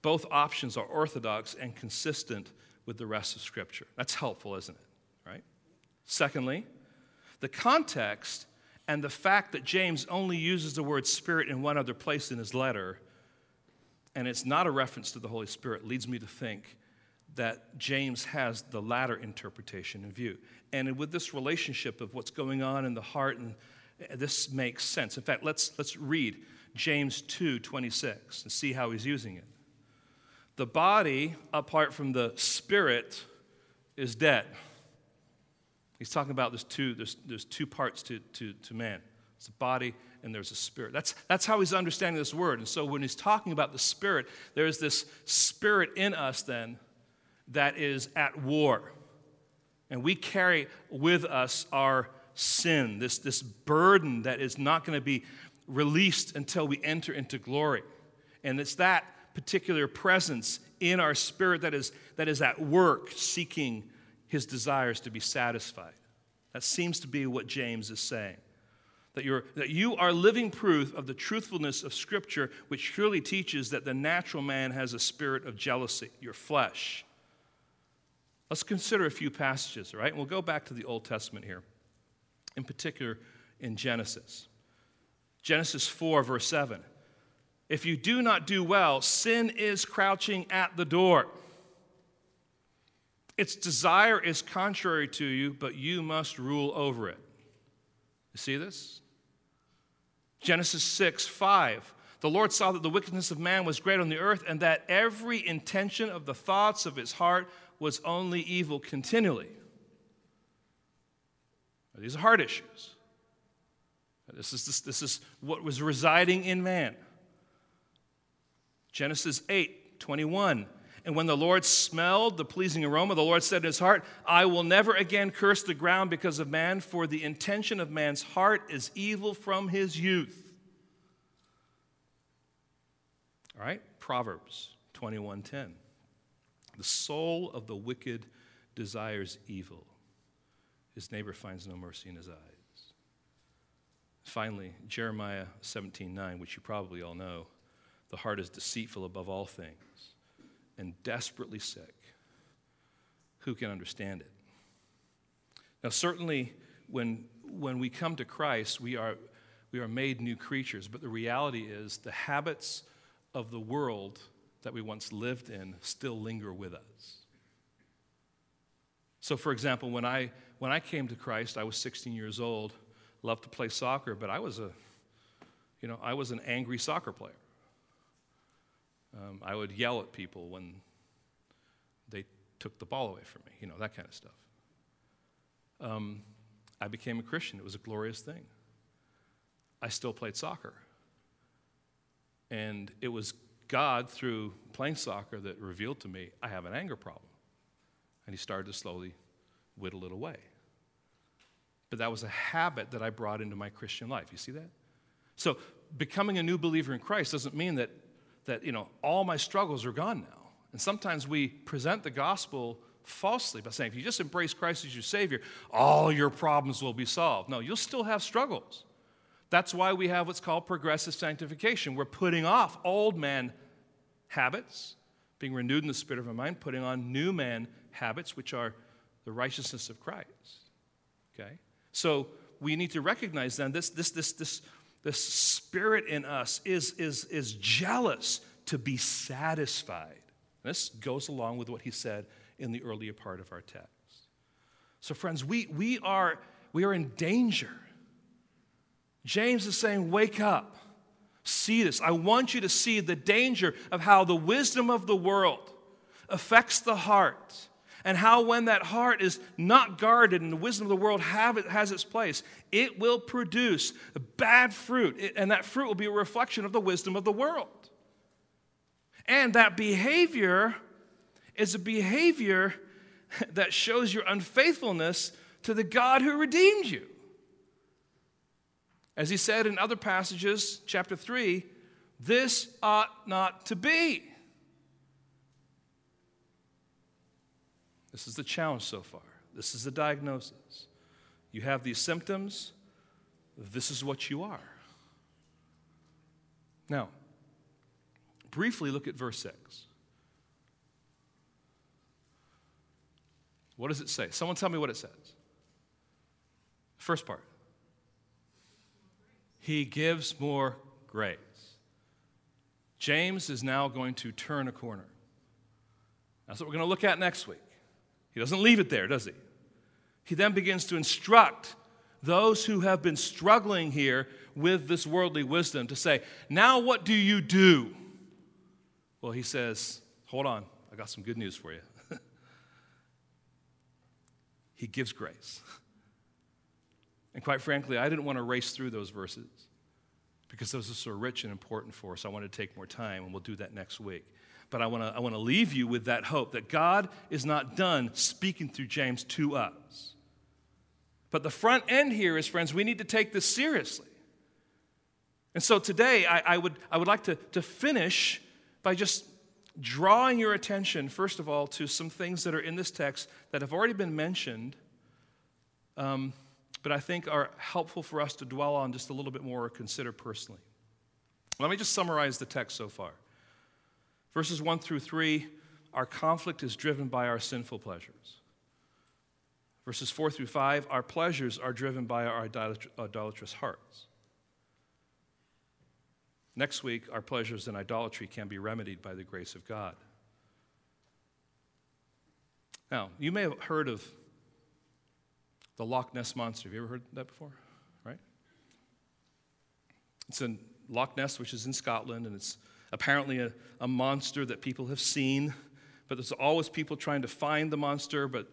both options are orthodox and consistent with the rest of Scripture. That's helpful, isn't it? Right? Secondly, the context and the fact that James only uses the word spirit in one other place in his letter and it's not a reference to the Holy Spirit, leads me to think that James has the latter interpretation in view. And with this relationship of what's going on in the heart, and this makes sense. In fact, let's, let's read James 2 26 and see how he's using it. The body, apart from the spirit, is dead. He's talking about there's two, there's, there's two parts to, to, to man. There's a body and there's a spirit. That's, that's how he's understanding this word. And so when he's talking about the spirit, there's this spirit in us then that is at war. And we carry with us our sin, this, this burden that is not going to be released until we enter into glory. And it's that particular presence in our spirit that is, that is at work seeking his desires to be satisfied. That seems to be what James is saying. That, you're, that you are living proof of the truthfulness of Scripture, which surely teaches that the natural man has a spirit of jealousy, your flesh. Let's consider a few passages, all right? And we'll go back to the Old Testament here, in particular in Genesis. Genesis 4, verse 7. If you do not do well, sin is crouching at the door. Its desire is contrary to you, but you must rule over it. You see this? Genesis 6 5. The Lord saw that the wickedness of man was great on the earth, and that every intention of the thoughts of his heart was only evil continually. These are hard issues. This is, this, this is what was residing in man. Genesis 8 21. And when the Lord smelled the pleasing aroma, the Lord said in his heart, I will never again curse the ground because of man, for the intention of man's heart is evil from his youth. All right, Proverbs 21:10. The soul of the wicked desires evil. His neighbor finds no mercy in his eyes. Finally, Jeremiah 17:9, which you probably all know. The heart is deceitful above all things and desperately sick. Who can understand it? Now, certainly, when, when we come to Christ, we are, we are made new creatures, but the reality is the habits of the world that we once lived in still linger with us. So, for example, when I, when I came to Christ, I was 16 years old, loved to play soccer, but I was a, you know, I was an angry soccer player. Um, I would yell at people when they took the ball away from me, you know, that kind of stuff. Um, I became a Christian. It was a glorious thing. I still played soccer. And it was God, through playing soccer, that revealed to me I have an anger problem. And He started to slowly whittle it away. But that was a habit that I brought into my Christian life. You see that? So, becoming a new believer in Christ doesn't mean that that, you know, all my struggles are gone now. And sometimes we present the gospel falsely by saying, if you just embrace Christ as your Savior, all your problems will be solved. No, you'll still have struggles. That's why we have what's called progressive sanctification. We're putting off old man habits, being renewed in the spirit of our mind, putting on new man habits, which are the righteousness of Christ. Okay? So we need to recognize then this, this, this, this the spirit in us is, is, is jealous to be satisfied. This goes along with what he said in the earlier part of our text. So, friends, we, we, are, we are in danger. James is saying, Wake up, see this. I want you to see the danger of how the wisdom of the world affects the heart and how when that heart is not guarded and the wisdom of the world it, has its place, it will produce bad fruit. And that fruit will be a reflection of the wisdom of the world. And that behavior is a behavior that shows your unfaithfulness to the God who redeemed you. As he said in other passages, chapter 3, this ought not to be. This is the challenge so far. This is the diagnosis. You have these symptoms, this is what you are. Now, briefly look at verse 6. What does it say? Someone tell me what it says. First part. He gives more grace. James is now going to turn a corner. That's what we're going to look at next week. He doesn't leave it there, does he? He then begins to instruct those who have been struggling here with this worldly wisdom to say, Now what do you do? Well, he says, Hold on, I got some good news for you. he gives grace. And quite frankly, I didn't want to race through those verses because those are so rich and important for us. I wanted to take more time, and we'll do that next week. But I want to I want to leave you with that hope that God is not done speaking through James to us. But the front end here is, friends, we need to take this seriously. And so today, I, I, would, I would like to, to finish by just drawing your attention, first of all, to some things that are in this text that have already been mentioned, um, but I think are helpful for us to dwell on just a little bit more or consider personally. Let me just summarize the text so far. Verses 1 through 3 our conflict is driven by our sinful pleasures. Verses 4 through 5 our pleasures are driven by our idolatrous hearts. Next week, our pleasures and idolatry can be remedied by the grace of God. Now, you may have heard of the Loch Ness Monster. Have you ever heard that before? Right? It's in Loch Ness, which is in Scotland, and it's apparently a, a monster that people have seen, but there's always people trying to find the monster, but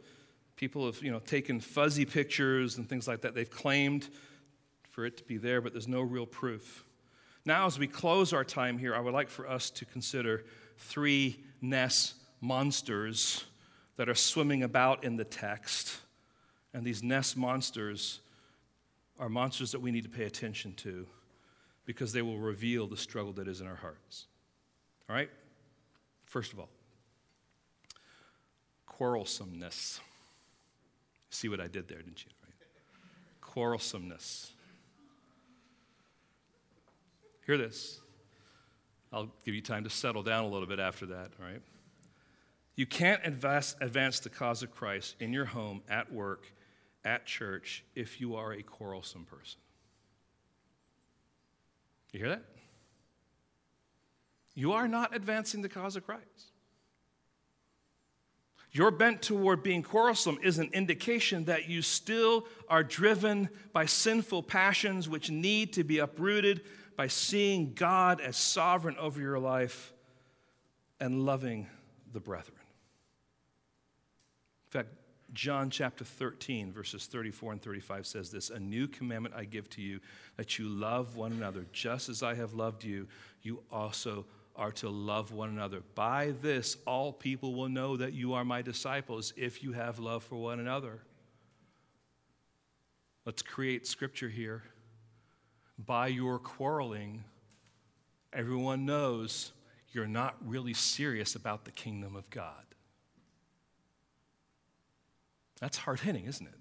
people have you know, taken fuzzy pictures and things like that. They've claimed for it to be there, but there's no real proof. Now, as we close our time here, I would like for us to consider three Ness monsters that are swimming about in the text. And these Ness monsters are monsters that we need to pay attention to because they will reveal the struggle that is in our hearts. All right? First of all, quarrelsomeness. See what I did there, didn't you? Right? Quarrelsomeness. Hear this. I'll give you time to settle down a little bit after that, all right? You can't advance, advance the cause of Christ in your home, at work, at church, if you are a quarrelsome person. You hear that? You are not advancing the cause of Christ. Your bent toward being quarrelsome is an indication that you still are driven by sinful passions which need to be uprooted by seeing God as sovereign over your life and loving the brethren. In fact, John chapter 13, verses 34 and 35 says this A new commandment I give to you, that you love one another. Just as I have loved you, you also are to love one another. By this, all people will know that you are my disciples if you have love for one another. Let's create scripture here by your quarreling, everyone knows you're not really serious about the kingdom of God. That's hard hitting, isn't it?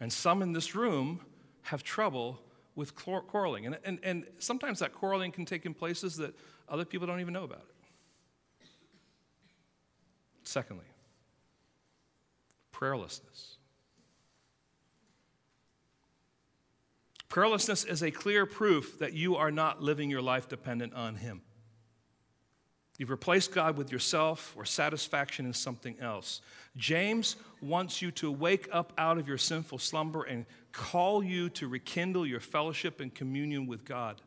And some in this room have trouble with quarreling. And, and, and sometimes that quarreling can take in places that other people don't even know about it. Secondly, prayerlessness. Prayerlessness is a clear proof that you are not living your life dependent on Him. You've replaced God with yourself or satisfaction in something else. James wants you to wake up out of your sinful slumber and call you to rekindle your fellowship and communion with God.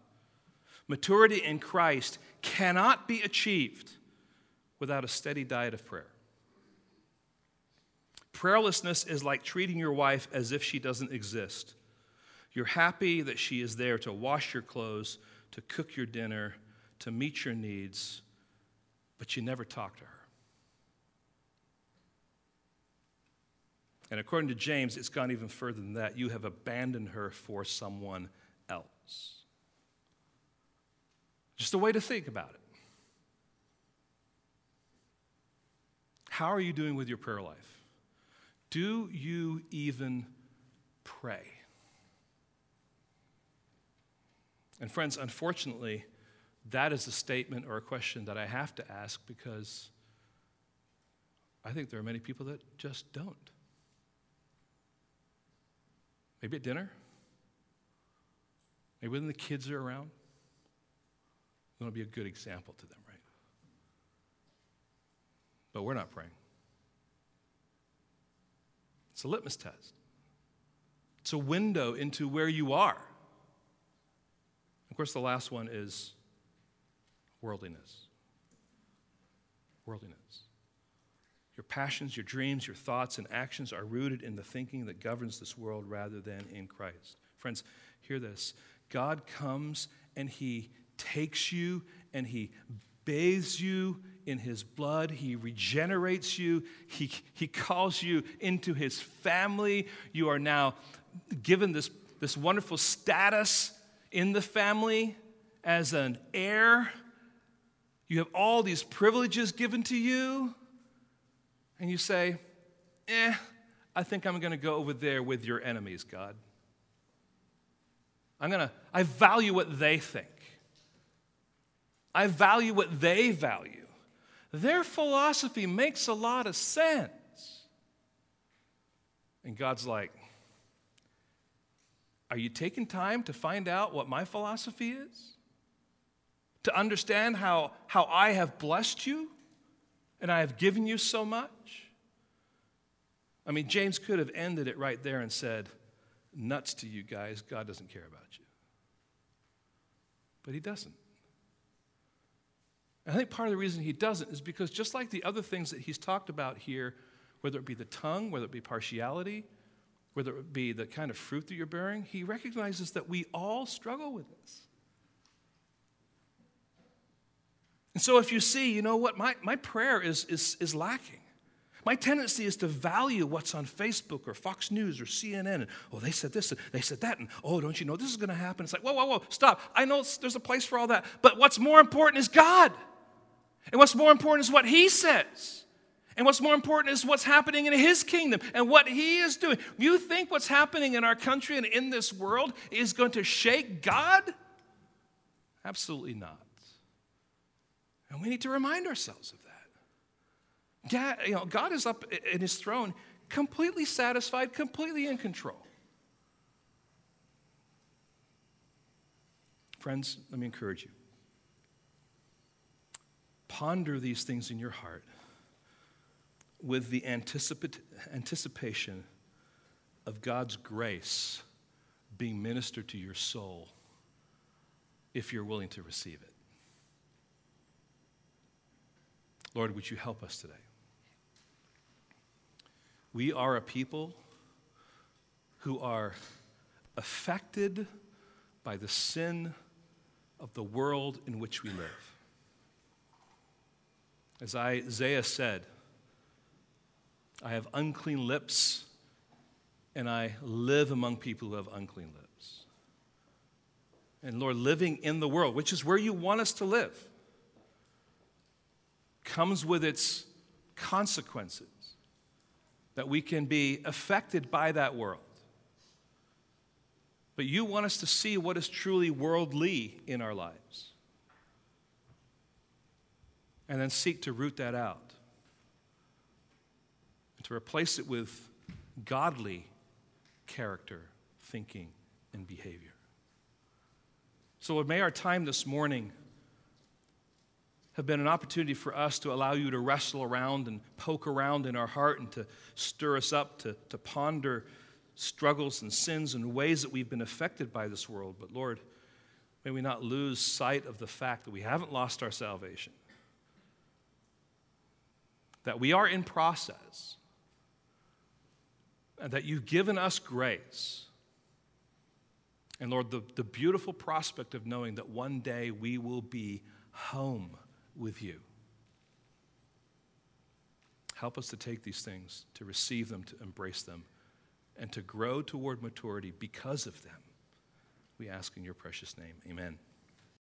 Maturity in Christ cannot be achieved without a steady diet of prayer. Prayerlessness is like treating your wife as if she doesn't exist. You're happy that she is there to wash your clothes, to cook your dinner, to meet your needs, but you never talk to her. And according to James, it's gone even further than that. You have abandoned her for someone else. Just a way to think about it. How are you doing with your prayer life? Do you even pray? And, friends, unfortunately, that is a statement or a question that I have to ask because I think there are many people that just don't. Maybe at dinner, maybe when the kids are around, We want to be a good example to them, right? But we're not praying. It's a litmus test, it's a window into where you are. Of course, the last one is worldliness. Worldliness. Your passions, your dreams, your thoughts, and actions are rooted in the thinking that governs this world rather than in Christ. Friends, hear this God comes and He takes you and He bathes you in His blood. He regenerates you. He, he calls you into His family. You are now given this, this wonderful status in the family as an heir. You have all these privileges given to you. And you say, eh, I think I'm going to go over there with your enemies, God. I'm going to, I value what they think. I value what they value. Their philosophy makes a lot of sense. And God's like, Are you taking time to find out what my philosophy is? To understand how, how I have blessed you and I have given you so much? I mean, James could have ended it right there and said, Nuts to you guys, God doesn't care about you. But he doesn't. I think part of the reason he doesn't is because just like the other things that he's talked about here, whether it be the tongue, whether it be partiality, whether it be the kind of fruit that you're bearing, he recognizes that we all struggle with this. And so if you see, you know what, my, my prayer is, is, is lacking. My tendency is to value what's on Facebook or Fox News or CNN. And, oh, they said this and they said that. And, oh, don't you know this is going to happen? It's like, whoa, whoa, whoa, stop. I know there's a place for all that. But what's more important is God. And what's more important is what He says. And what's more important is what's happening in His kingdom and what He is doing. You think what's happening in our country and in this world is going to shake God? Absolutely not. And we need to remind ourselves of that. God, you know, God is up in His throne, completely satisfied, completely in control. Friends, let me encourage you. Ponder these things in your heart with the anticipation of God's grace being ministered to your soul if you're willing to receive it. Lord, would you help us today? We are a people who are affected by the sin of the world in which we live. As Isaiah said, I have unclean lips, and I live among people who have unclean lips. And Lord, living in the world, which is where you want us to live, comes with its consequences that we can be affected by that world. But you want us to see what is truly worldly in our lives and then seek to root that out and to replace it with godly character, thinking, and behavior. So, may our time this morning have been an opportunity for us to allow you to wrestle around and poke around in our heart and to stir us up to, to ponder struggles and sins and ways that we've been affected by this world. But Lord, may we not lose sight of the fact that we haven't lost our salvation that we are in process, and that you've given us grace. And Lord, the, the beautiful prospect of knowing that one day we will be home with you. Help us to take these things, to receive them, to embrace them, and to grow toward maturity because of them. We ask in your precious name. Amen.